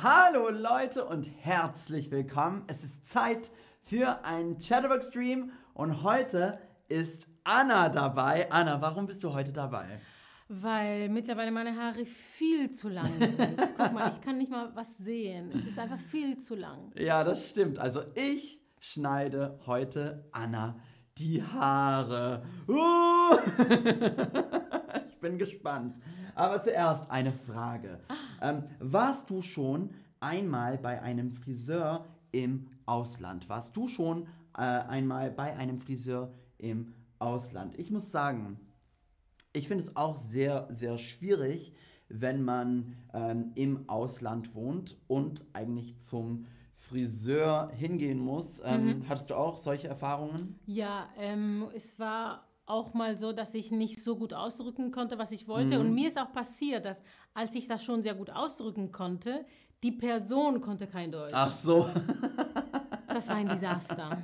Hallo Leute und herzlich willkommen. Es ist Zeit für einen Chatterbox-Stream und heute ist Anna dabei. Anna, warum bist du heute dabei? Weil mittlerweile meine Haare viel zu lang sind. Guck mal, ich kann nicht mal was sehen. Es ist einfach viel zu lang. Ja, das stimmt. Also ich schneide heute Anna die Haare. Uh! ich bin gespannt. Aber zuerst eine Frage. Ähm, warst du schon einmal bei einem Friseur im Ausland? Warst du schon äh, einmal bei einem Friseur im Ausland? Ich muss sagen, ich finde es auch sehr, sehr schwierig, wenn man ähm, im Ausland wohnt und eigentlich zum Friseur hingehen muss. Ähm, Hattest du auch solche Erfahrungen? Ja, ähm, es war auch mal so, dass ich nicht so gut ausdrücken konnte, was ich wollte. Und mir ist auch passiert, dass als ich das schon sehr gut ausdrücken konnte, die Person konnte kein Deutsch. Ach so. Das war ein Desaster.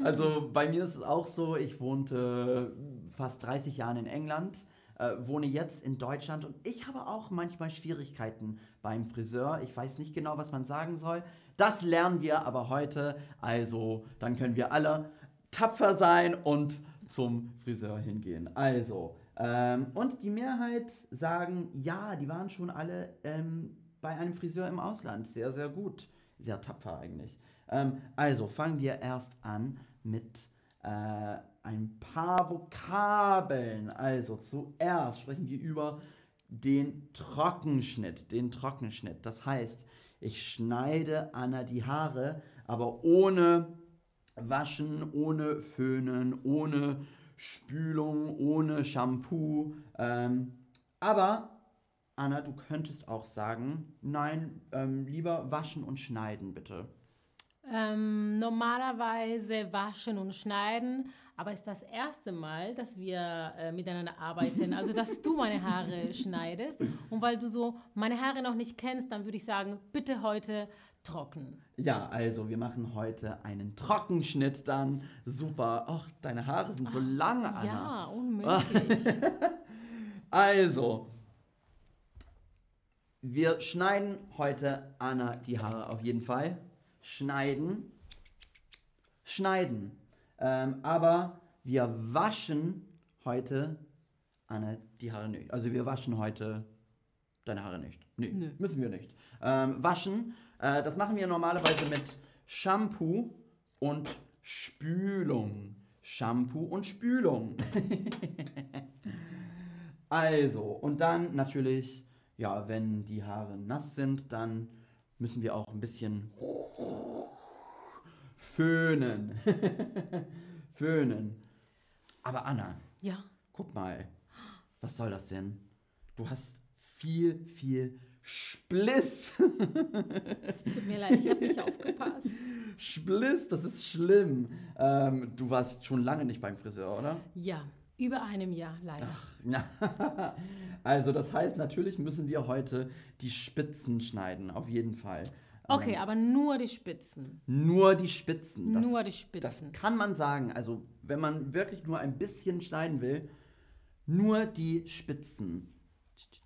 Also bei mir ist es auch so, ich wohnte fast 30 Jahre in England, äh, wohne jetzt in Deutschland und ich habe auch manchmal Schwierigkeiten beim Friseur. Ich weiß nicht genau, was man sagen soll. Das lernen wir aber heute. Also dann können wir alle tapfer sein und zum Friseur hingehen. Also, ähm, und die Mehrheit sagen, ja, die waren schon alle ähm, bei einem Friseur im Ausland. Sehr, sehr gut. Sehr tapfer eigentlich. Ähm, also fangen wir erst an mit äh, ein paar Vokabeln. Also zuerst sprechen wir über den Trockenschnitt. Den Trockenschnitt. Das heißt, ich schneide Anna die Haare, aber ohne Waschen, ohne Föhnen, ohne Spülung, ohne Shampoo. Ähm, aber Anna, du könntest auch sagen, nein, ähm, lieber waschen und schneiden bitte. Ähm, normalerweise waschen und schneiden, aber es ist das erste Mal, dass wir äh, miteinander arbeiten. Also, dass du meine Haare schneidest. Und weil du so meine Haare noch nicht kennst, dann würde ich sagen, bitte heute trocken. Ja, also wir machen heute einen Trockenschnitt dann. Super. Ach, deine Haare sind so lang, Anna. Ja, unmöglich. Also, wir schneiden heute Anna die Haare auf jeden Fall. Schneiden. Schneiden. Ähm, aber wir waschen heute Anna die Haare nicht. Also wir waschen heute deine Haare nicht. Nee, Nö. müssen wir nicht. Ähm, waschen, äh, das machen wir normalerweise mit Shampoo und Spülung. Shampoo und Spülung. Also, und dann natürlich, ja, wenn die Haare nass sind, dann müssen wir auch ein bisschen föhnen. föhnen. Aber Anna, ja. guck mal, was soll das denn? Du hast viel, viel Spliss. Es tut mir leid, ich habe nicht aufgepasst. Spliss, das ist schlimm. Ähm, du warst schon lange nicht beim Friseur, oder? Ja, über einem Jahr leider. Na, also das heißt, natürlich müssen wir heute die Spitzen schneiden, auf jeden Fall. Okay, aber nur die Spitzen. Nur die Spitzen. Das, nur die das Spitzen. kann man sagen. Also wenn man wirklich nur ein bisschen schneiden will, nur die Spitzen.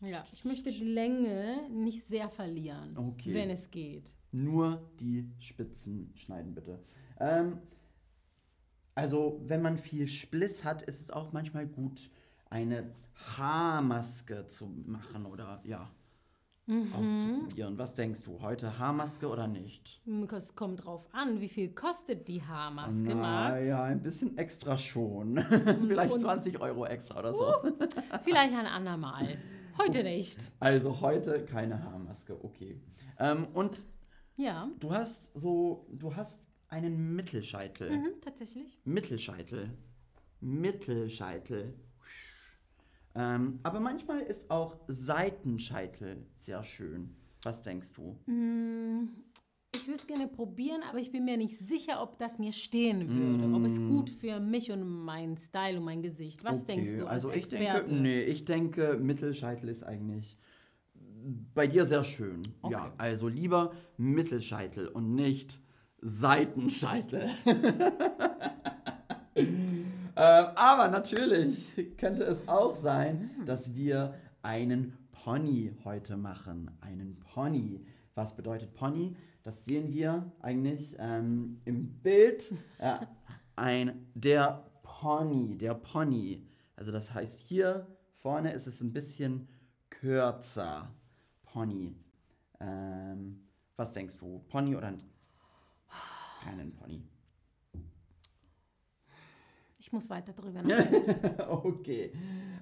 Ja, ich möchte die Länge nicht sehr verlieren, Okay. wenn es geht. Nur die Spitzen schneiden, bitte. Ähm, also, wenn man viel Spliss hat, ist es auch manchmal gut, eine Haarmaske zu machen oder ja, Mhm. auszuprobieren. Was denkst du? Heute Haarmaske oder nicht? Es kommt drauf an, wie viel kostet die Haarmaske, Na Max? ja, ein bisschen extra schon. Vielleicht Und- 20 Euro extra oder so. Vielleicht ein andermal. Heute nicht. Also heute keine Haarmaske, okay. Ähm, und Ja, du hast so, du hast einen Mittelscheitel. mhm, tatsächlich. Mittelscheitel. Mittelscheitel. Ähm, aber manchmal ist auch Seitenscheitel sehr schön. Was denkst du? Mm, Ich würde es gerne probieren, aber ich bin mir nicht sicher, ob das mir stehen würde. Ob es gut für mich und meinen Style und mein Gesicht. Was Okay, denkst du als Also ich Experte? denke, nee, ich denke, Mittelscheitel ist eigentlich bei dir sehr schön. Ja, Okay. also lieber Mittelscheitel und nicht Seitenscheitel. ähm, aber natürlich könnte es auch sein, dass wir einen Pony heute machen. Einen Pony. Was bedeutet Pony? Das sehen wir eigentlich ähm, im Bild. Äh, ein, der Pony, der Pony. Also das heißt, hier vorne ist es ein bisschen kürzer. Pony. Ähm, was denkst du? Pony oder keinen Pony? Ich muss weiter drüber nachdenken. okay.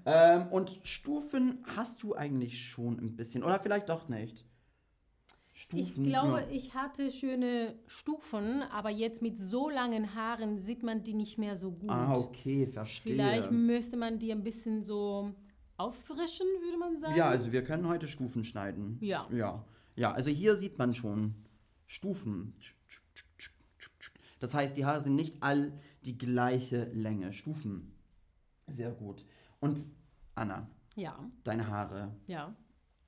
Ähm, und Stufen hast du eigentlich schon ein bisschen. Oder vielleicht doch nicht. ich glaube, ich hatte schöne Stufen, aber jetzt mit so langen Haaren sieht man die nicht mehr so gut. Ah, okay, verstehe. Vielleicht müsste man die ein bisschen so auffrischen, würde man sagen. Ja, also wir können heute Stufen schneiden. Ja. Ja, ja also hier sieht man schon Stufen. Das heißt, die Haare sind nicht all die gleiche Länge. Stufen. Sehr gut. Und Anna, Ja, deine Haare, ja,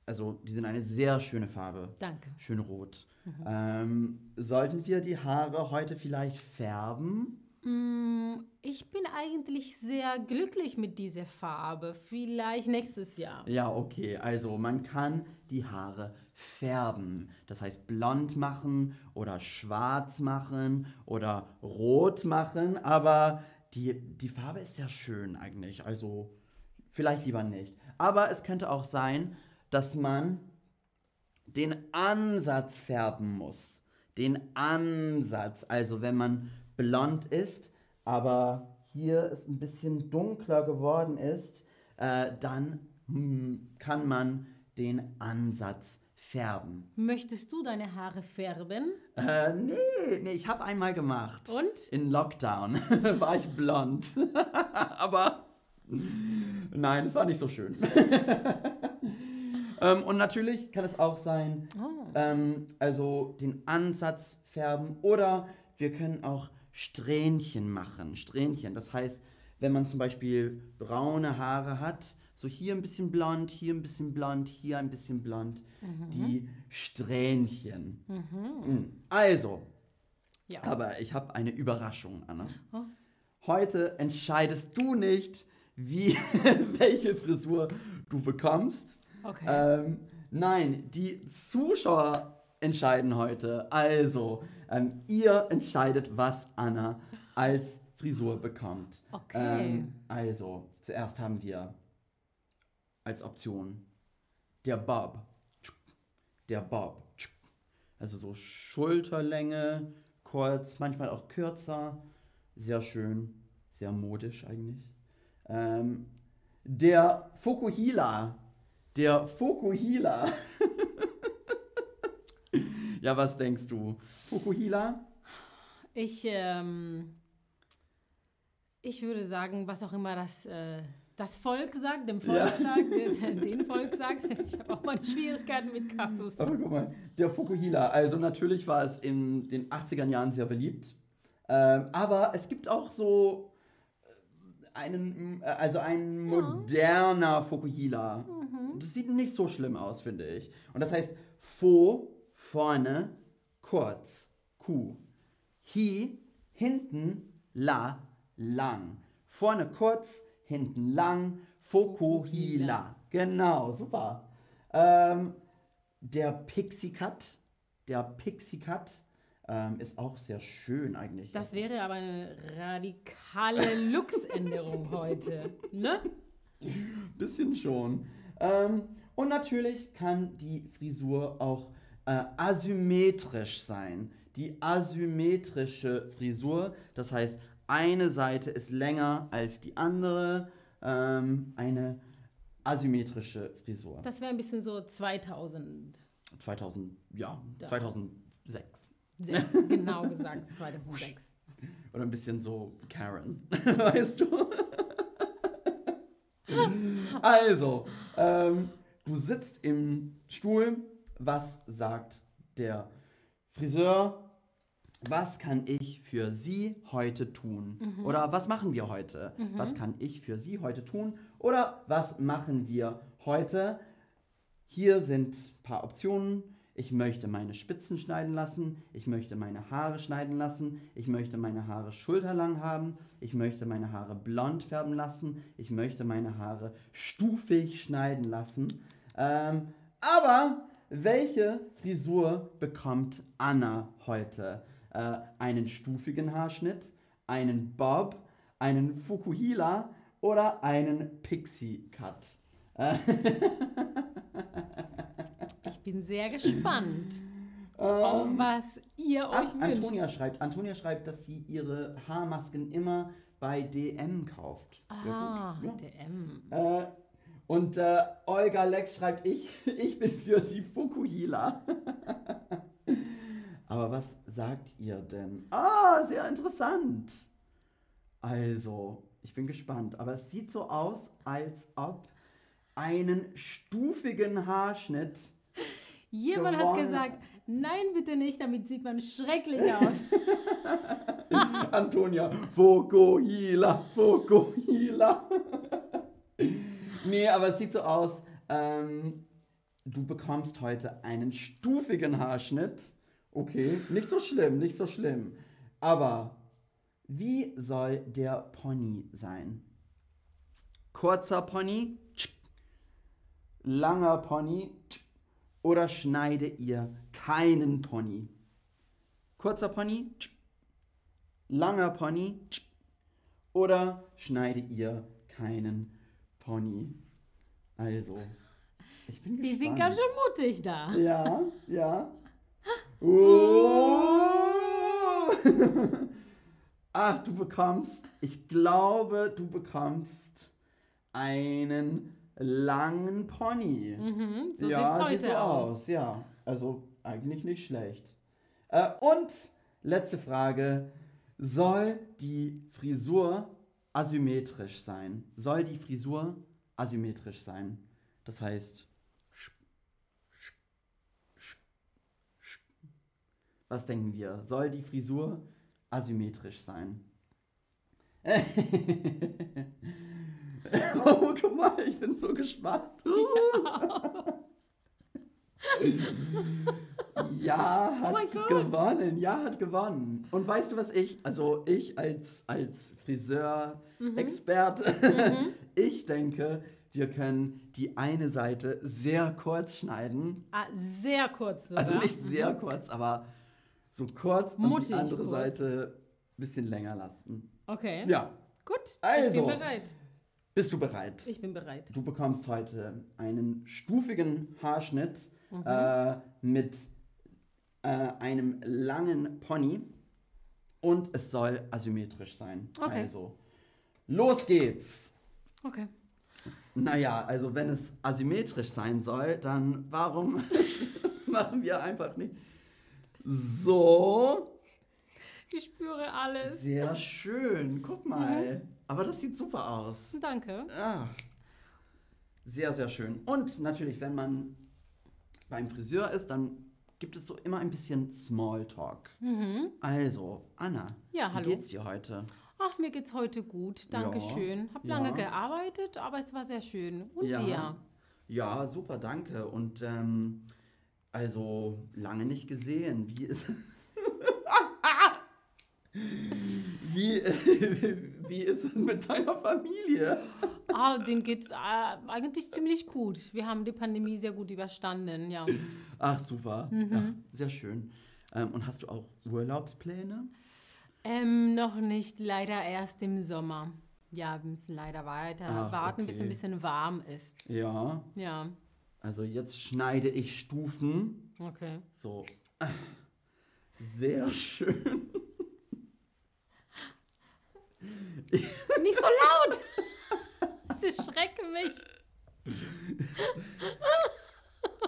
also die sind eine sehr schöne Farbe. danke. Schön rot. Ähm, sollten wir die Haare heute vielleicht färben? Mm, Ich bin eigentlich sehr glücklich mit dieser Farbe. Vielleicht nächstes Jahr. Ja, okay. Also man kann die Haare färben. Das heißt blond machen oder schwarz machen oder rot machen. Aber die, die Farbe ist sehr schön eigentlich. Also vielleicht lieber nicht. Aber es könnte auch sein, dass man den Ansatz färben muss. Den Ansatz. Also wenn man blond ist, aber hier es ein bisschen dunkler geworden ist, äh, dann hm, kann man den Ansatz färben. Möchtest du deine Haare färben? Äh, nee, nee, ich habe einmal gemacht. Und? In Lockdown war ich blond. Aber nein, es war nicht so schön. ähm, und natürlich kann es auch sein, Oh. ähm, also den Ansatz färben oder wir können auch Strähnchen machen. Strähnchen, das heißt, wenn man zum Beispiel braune Haare hat, so hier ein bisschen blond, hier ein bisschen blond, hier ein bisschen blond, die Strähnchen. Mm. Also, Ja. aber ich habe eine Überraschung, Anna. Oh. Heute entscheidest du nicht, wie, welche Frisur du bekommst. Okay. Ähm, nein, die Zuschauer entscheiden heute. Also, ähm, ihr entscheidet, was Anna als Frisur bekommt. Okay. Ähm, also, zuerst haben wir als Option der Bob. Der Bob. Also so Schulterlänge, kurz, manchmal auch kürzer. Sehr schön, sehr modisch eigentlich. Ähm, der Fukuhila. Der Fukuhila. ja, was denkst du? Fukuhila? Ich, ähm, ich würde sagen, was auch immer das, äh, das Volk sagt, dem Volk Ja. sagt, den, den Volk sagt. Ich habe auch meine Schwierigkeiten mit Kassus. Aber guck mal, der Fukuhila. Also natürlich war es in den 80er Jahren sehr beliebt. Ähm, aber es gibt auch so einen, äh, also ein moderner Fukuhila. Das sieht nicht so schlimm aus, finde ich. Und das heißt Fo, vorne, kurz, Q. Hi, hinten, la, lang. Vorne kurz, hinten lang, Fokuhila. Genau, super. Ähm, der Pixie Cut, der Pixie Cut ähm, ist auch sehr schön eigentlich. Das wäre aber eine radikale Luxänderung heute. Ne? Bisschen schon. Ähm, und natürlich kann die Frisur auch äh, asymmetrisch sein. Die asymmetrische Frisur, das heißt, eine Seite ist länger als die andere. Ähm, eine asymmetrische Frisur. Das wäre ein bisschen so 2006, 2000, ja, Ja. 2006. genau gesagt, 2006. Oder ein bisschen so Karen, weißt du? also, ähm, du sitzt im Stuhl. Was sagt der Friseur? Was kann ich für Sie heute tun? Oder was machen wir heute? Was kann ich für Sie heute tun? Oder was machen wir heute? Hier sind ein paar Optionen. Ich möchte meine Spitzen schneiden lassen. Ich möchte meine Haare schneiden lassen. Ich möchte meine Haare schulterlang haben. Ich möchte meine Haare blond färben lassen. Ich möchte meine Haare stufig schneiden lassen. Ähm, aber welche Frisur bekommt Anna heute? Äh, einen stufigen Haarschnitt, einen Bob, einen Fukuhila oder einen Pixie-Cut? Äh, Ich bin sehr gespannt, auf was ihr ach, euch wünscht. Antonia schreibt, Antonia schreibt, dass sie ihre Haarmasken immer bei DM kauft. Sehr Ah, gut. DM. Ja. Äh, und äh, Olga Lex schreibt, ich, ich bin für die Fukuhila. Aber was sagt ihr denn? Ah, sehr interessant. Also, ich bin gespannt. Aber es sieht so aus, als ob einen stufigen Haarschnitt. Jemand hat gewonnen. gesagt, nein, bitte nicht, damit sieht man schrecklich aus. Antonia, Fukuhila, Fukuhila. Nee, aber es sieht so aus, ähm, du bekommst heute einen stufigen Haarschnitt. Okay, nicht so schlimm, nicht so schlimm. Aber wie soll der Pony sein? Kurzer Pony? Langer Pony? Oder schneide ihr keinen Pony? Kurzer Pony? Langer Pony? Oder schneide ihr keinen Pony? Also, ich bin Die gespannt. sind ganz schön mutig da. Ja, ja. Oh. Ach, du bekommst, ich glaube, du bekommst einen langen Pony. Mhm, so ja, sieht's sieht heute so aus. aus. Ja, also eigentlich nicht schlecht. Äh, und letzte Frage: Soll die Frisur asymmetrisch sein? Soll die Frisur asymmetrisch sein? Das heißt, was denken wir? Soll die Frisur asymmetrisch sein? oh, guck mal, ich bin so gespannt. Ja, Oh mein hat Gott. gewonnen. Ja, hat gewonnen. Und weißt du, was ich, also ich als, als Friseur-Experte, ich denke, wir können die eine Seite sehr kurz schneiden. Ah, sehr kurz sogar. Also nicht sehr kurz, aber so kurz und Mutig die andere kurz. Seite ein bisschen länger lassen. Okay, Ja, gut. Ich Also. bin bereit. bist du bereit? Ich bin bereit. Du bekommst heute einen stufigen Haarschnitt Mhm. äh, mit äh, einem langen Pony und es soll asymmetrisch sein. Okay. Also, los geht's. Okay. Naja, also wenn es asymmetrisch sein soll, dann warum machen wir einfach nicht so? Ich spüre alles. Sehr schön, guck mal. Mhm. Aber das sieht super aus. Danke. Ah, sehr, sehr schön. Und natürlich, wenn man beim Friseur ist, dann gibt es so immer ein bisschen Smalltalk. Mhm. Also, Anna, Ja, wie hallo. geht's dir heute? Ach, mir geht's heute gut. Dankeschön. Hab ja. lange gearbeitet, aber es war sehr schön. Und dir? Ja, super, danke. Und ähm, also lange nicht gesehen. Wie ist. Wie, wie ist es mit deiner Familie? Ah, denen geht's äh, eigentlich ziemlich gut. Wir haben die Pandemie sehr gut überstanden, ja. Ach, super. Mhm. Ja, sehr schön. Ähm, und hast du auch Urlaubspläne? Ähm, noch nicht, leider erst im Sommer. Ja, wir müssen leider weiter Ach, warten, bis es ein okay. bisschen warm ist. Ja. Ja, Also jetzt schneide ich Stufen. okay. So. Ah, Sehr schön. Nicht so laut! Sie schrecken mich.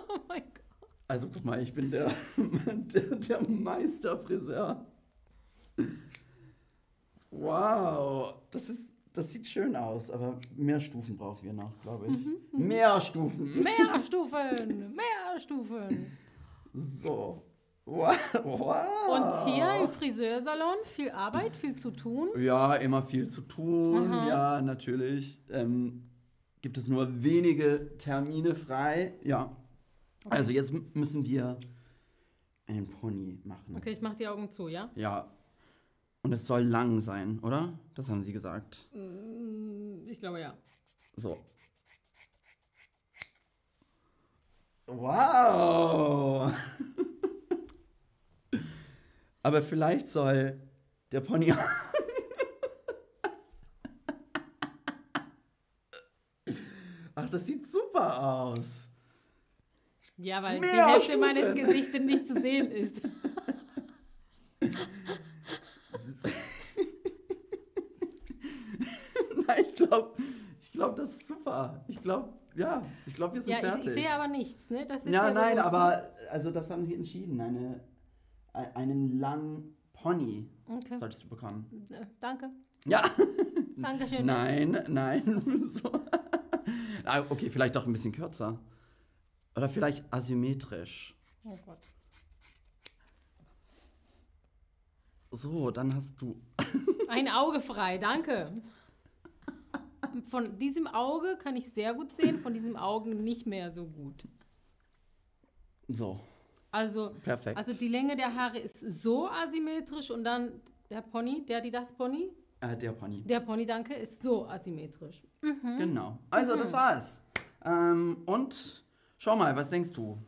oh mein Gott. Also guck mal, ich bin der, der, der Meisterfriseur. Wow, das ist, das sieht schön aus, aber mehr Stufen brauchen wir noch, glaube ich. Mehr Stufen. Mehr Stufen! Mehr Stufen! So. Wow. wow. Und hier im Friseursalon viel Arbeit, viel zu tun. Ja, immer viel zu tun. Aha. Ja, natürlich. Ähm, gibt es nur wenige Termine frei. Ja. Also jetzt müssen wir einen Pony machen. Okay, ich mache die Augen zu, ja? Ja. Und es soll lang sein, oder? Das haben sie gesagt. Mm, Ich glaube ja. So. Wow. Aber vielleicht soll der Pony. Ach, das sieht super aus. Ja, weil Mehr die Hälfte Stufen. meines Gesichtes nicht zu sehen ist. Nein, ich glaube, ich glaub, das ist super. Ich glaube, ja, ich glaube, wir sind Ja, ich, fertig. ich sehe aber nichts, ne? Das ist ja, nein, bewusst. aber also das haben sie entschieden. Eine, ein- einen langen Pony Okay. solltest du bekommen. Äh, Danke. Ja. Dankeschön. Nein, nein. so. Ah, okay, vielleicht doch ein bisschen kürzer. Oder vielleicht asymmetrisch. Oh Gott. So, dann hast du. Ein Auge frei, danke. Von diesem Auge kann ich sehr gut sehen, von diesem Augen nicht mehr so gut. So, Also, perfekt. also die Länge der Haare ist so asymmetrisch und dann der Pony, der, die, das Pony, äh, der Pony. der Pony, danke, ist so asymmetrisch. Genau. Also, Mhm. das war's. Ähm, und schau mal, was denkst du?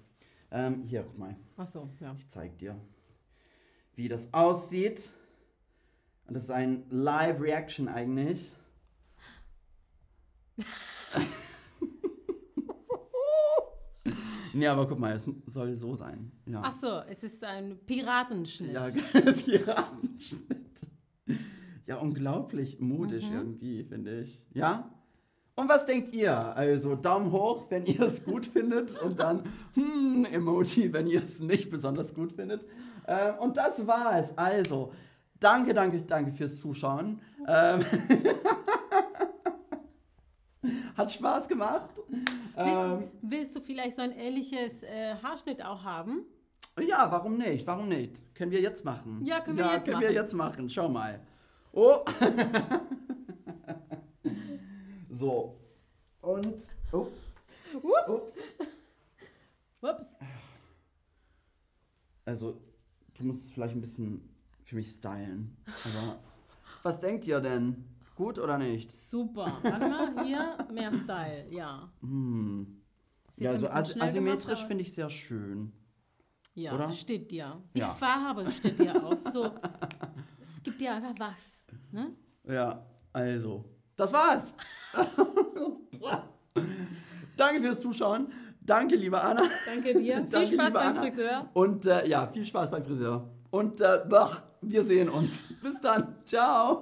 Ähm, hier, guck mal. Ach so, ja. Ich zeig dir, wie das aussieht. Und das ist ein Live-Reaction eigentlich. nee, aber guck mal, es soll so sein. Ja, Ach so, es ist ein Piratenschnitt. ja Piratenschnitt. Ja, unglaublich mutig irgendwie, finde ich. Ja? Und was denkt ihr? Also Daumen hoch, wenn ihr es gut findet und dann hm, Emoji, wenn ihr es nicht besonders gut findet. Ähm, und das war es. Also, danke, danke, danke fürs Zuschauen. Ähm, Hat Spaß gemacht. Ähm, Willst du vielleicht so ein ähnliches äh, Haarschnitt auch haben? ja, warum nicht? Warum nicht? Können wir jetzt machen? Ja, können wir jetzt können machen. wir jetzt machen. Schau mal. Oh. so. Und. Oh. Ups. Ups. Ups. Also, du musst es vielleicht ein bisschen für mich stylen. Aber was denkt ihr denn? Gut oder nicht? Super. Warte mal, hier mehr Style, ja. Hm. Ja, ein also as asymmetrisch finde ich sehr schön. Ja, oder? steht dir. Die Ja. Farbe steht dir auch so. Es gibt dir einfach was. Ne? Ja, also, das war's. Danke fürs Zuschauen. Danke, liebe Anna. Danke dir. Viel Danke, Spaß liebe beim Anna. Friseur. Und äh, ja, viel Spaß beim Friseur. Und äh, bach, wir sehen uns. Bis dann. Ciao.